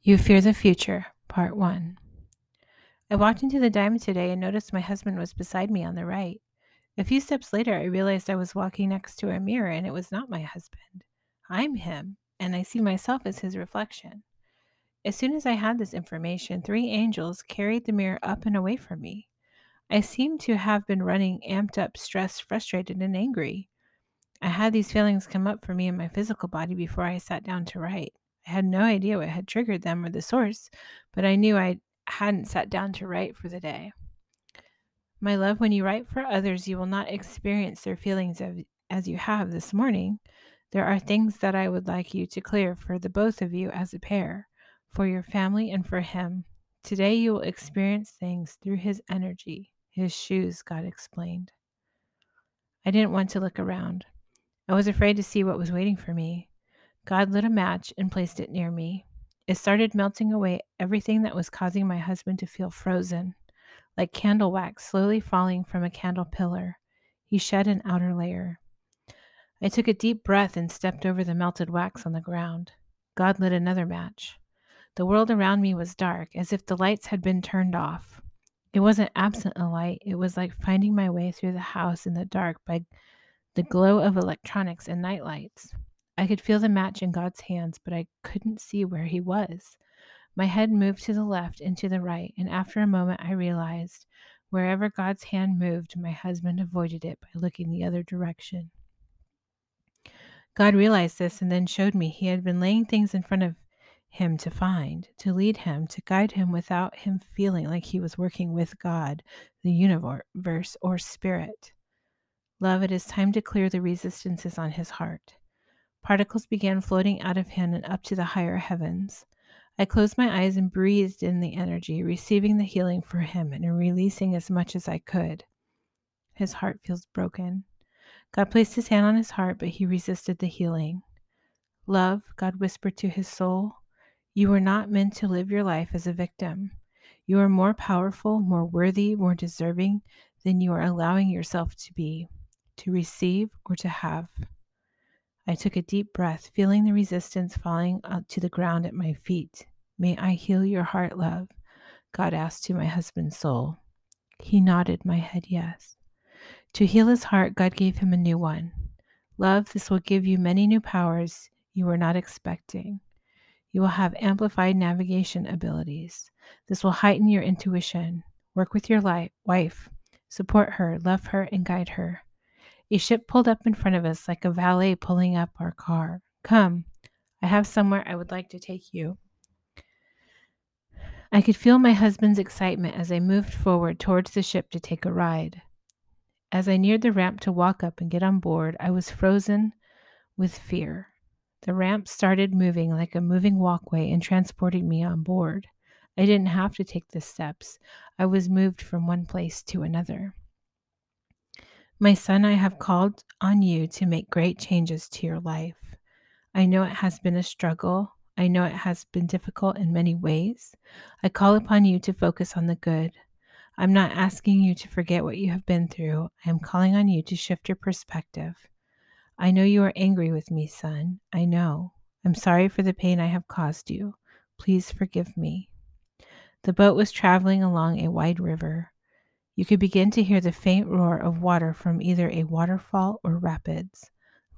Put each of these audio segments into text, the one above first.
You Fear the Future, Part 1. I walked into the diamond today and noticed my husband was beside me on the right. A few steps later, I realized I was walking next to a mirror and it was not my husband. I'm him, and I see myself as his reflection. As soon as I had this information, three angels carried the mirror up and away from me. I seemed to have been running amped up, stressed, frustrated, and angry. I had these feelings come up for me in my physical body before I sat down to write. I had no idea what had triggered them or the source, but I knew I hadn't sat down to write for the day. My love, when you write for others, you will not experience their feelings as you have this morning. There are things that I would like you to clear for the both of you as a pair, for your family and for him. Today you will experience things through his energy, his shoes, God explained. I didn't want to look around. I was afraid to see what was waiting for me. God lit a match and placed it near me. It started melting away everything that was causing my husband to feel frozen, like candle wax slowly falling from a candle pillar. He shed an outer layer. I took a deep breath and stepped over the melted wax on the ground. God lit another match. The world around me was dark, as if the lights had been turned off. It wasn't absent a light, it was like finding my way through the house in the dark by the glow of electronics and night lights. I could feel the match in God's hands, but I couldn't see where He was. My head moved to the left and to the right, and after a moment I realized wherever God's hand moved, my husband avoided it by looking the other direction. God realized this and then showed me He had been laying things in front of him to find, to lead him, to guide him without him feeling like he was working with God, the universe, or spirit. Love, it is time to clear the resistances on his heart. Particles began floating out of him and up to the higher heavens. I closed my eyes and breathed in the energy, receiving the healing for him and releasing as much as I could. His heart feels broken. God placed his hand on his heart, but he resisted the healing. Love, God whispered to his soul, you were not meant to live your life as a victim. You are more powerful, more worthy, more deserving than you are allowing yourself to be, to receive, or to have. I took a deep breath, feeling the resistance falling to the ground at my feet. May I heal your heart, love? God asked to my husband's soul. He nodded my head yes. To heal his heart, God gave him a new one. Love, this will give you many new powers you were not expecting. You will have amplified navigation abilities. This will heighten your intuition. Work with your life, wife. Support her, love her, and guide her. A ship pulled up in front of us like a valet pulling up our car. Come, I have somewhere I would like to take you. I could feel my husband's excitement as I moved forward towards the ship to take a ride. As I neared the ramp to walk up and get on board, I was frozen with fear. The ramp started moving like a moving walkway and transporting me on board. I didn't have to take the steps, I was moved from one place to another. My son, I have called on you to make great changes to your life. I know it has been a struggle. I know it has been difficult in many ways. I call upon you to focus on the good. I'm not asking you to forget what you have been through. I am calling on you to shift your perspective. I know you are angry with me, son. I know. I'm sorry for the pain I have caused you. Please forgive me. The boat was traveling along a wide river. You could begin to hear the faint roar of water from either a waterfall or rapids.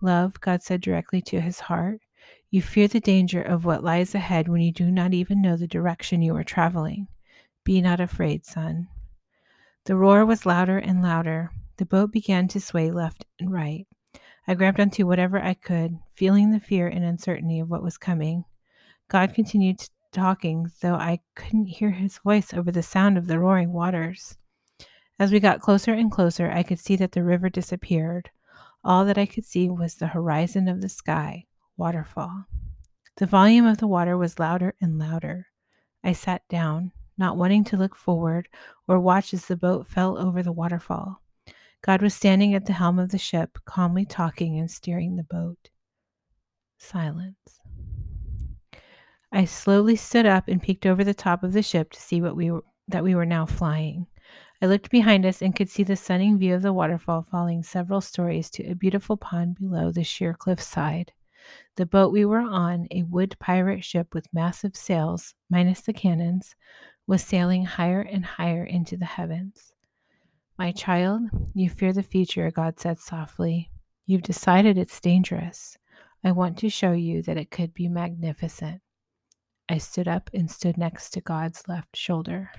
Love, God said directly to his heart, you fear the danger of what lies ahead when you do not even know the direction you are traveling. Be not afraid, son. The roar was louder and louder. The boat began to sway left and right. I grabbed onto whatever I could, feeling the fear and uncertainty of what was coming. God continued talking, though I couldn't hear his voice over the sound of the roaring waters. As we got closer and closer, I could see that the river disappeared. All that I could see was the horizon of the sky, waterfall. The volume of the water was louder and louder. I sat down, not wanting to look forward or watch as the boat fell over the waterfall. God was standing at the helm of the ship, calmly talking and steering the boat. Silence. I slowly stood up and peeked over the top of the ship to see what we were, that we were now flying. I looked behind us and could see the stunning view of the waterfall falling several stories to a beautiful pond below the sheer cliff side. The boat we were on, a wood pirate ship with massive sails, minus the cannons, was sailing higher and higher into the heavens. My child, you fear the future, God said softly. You've decided it's dangerous. I want to show you that it could be magnificent. I stood up and stood next to God's left shoulder.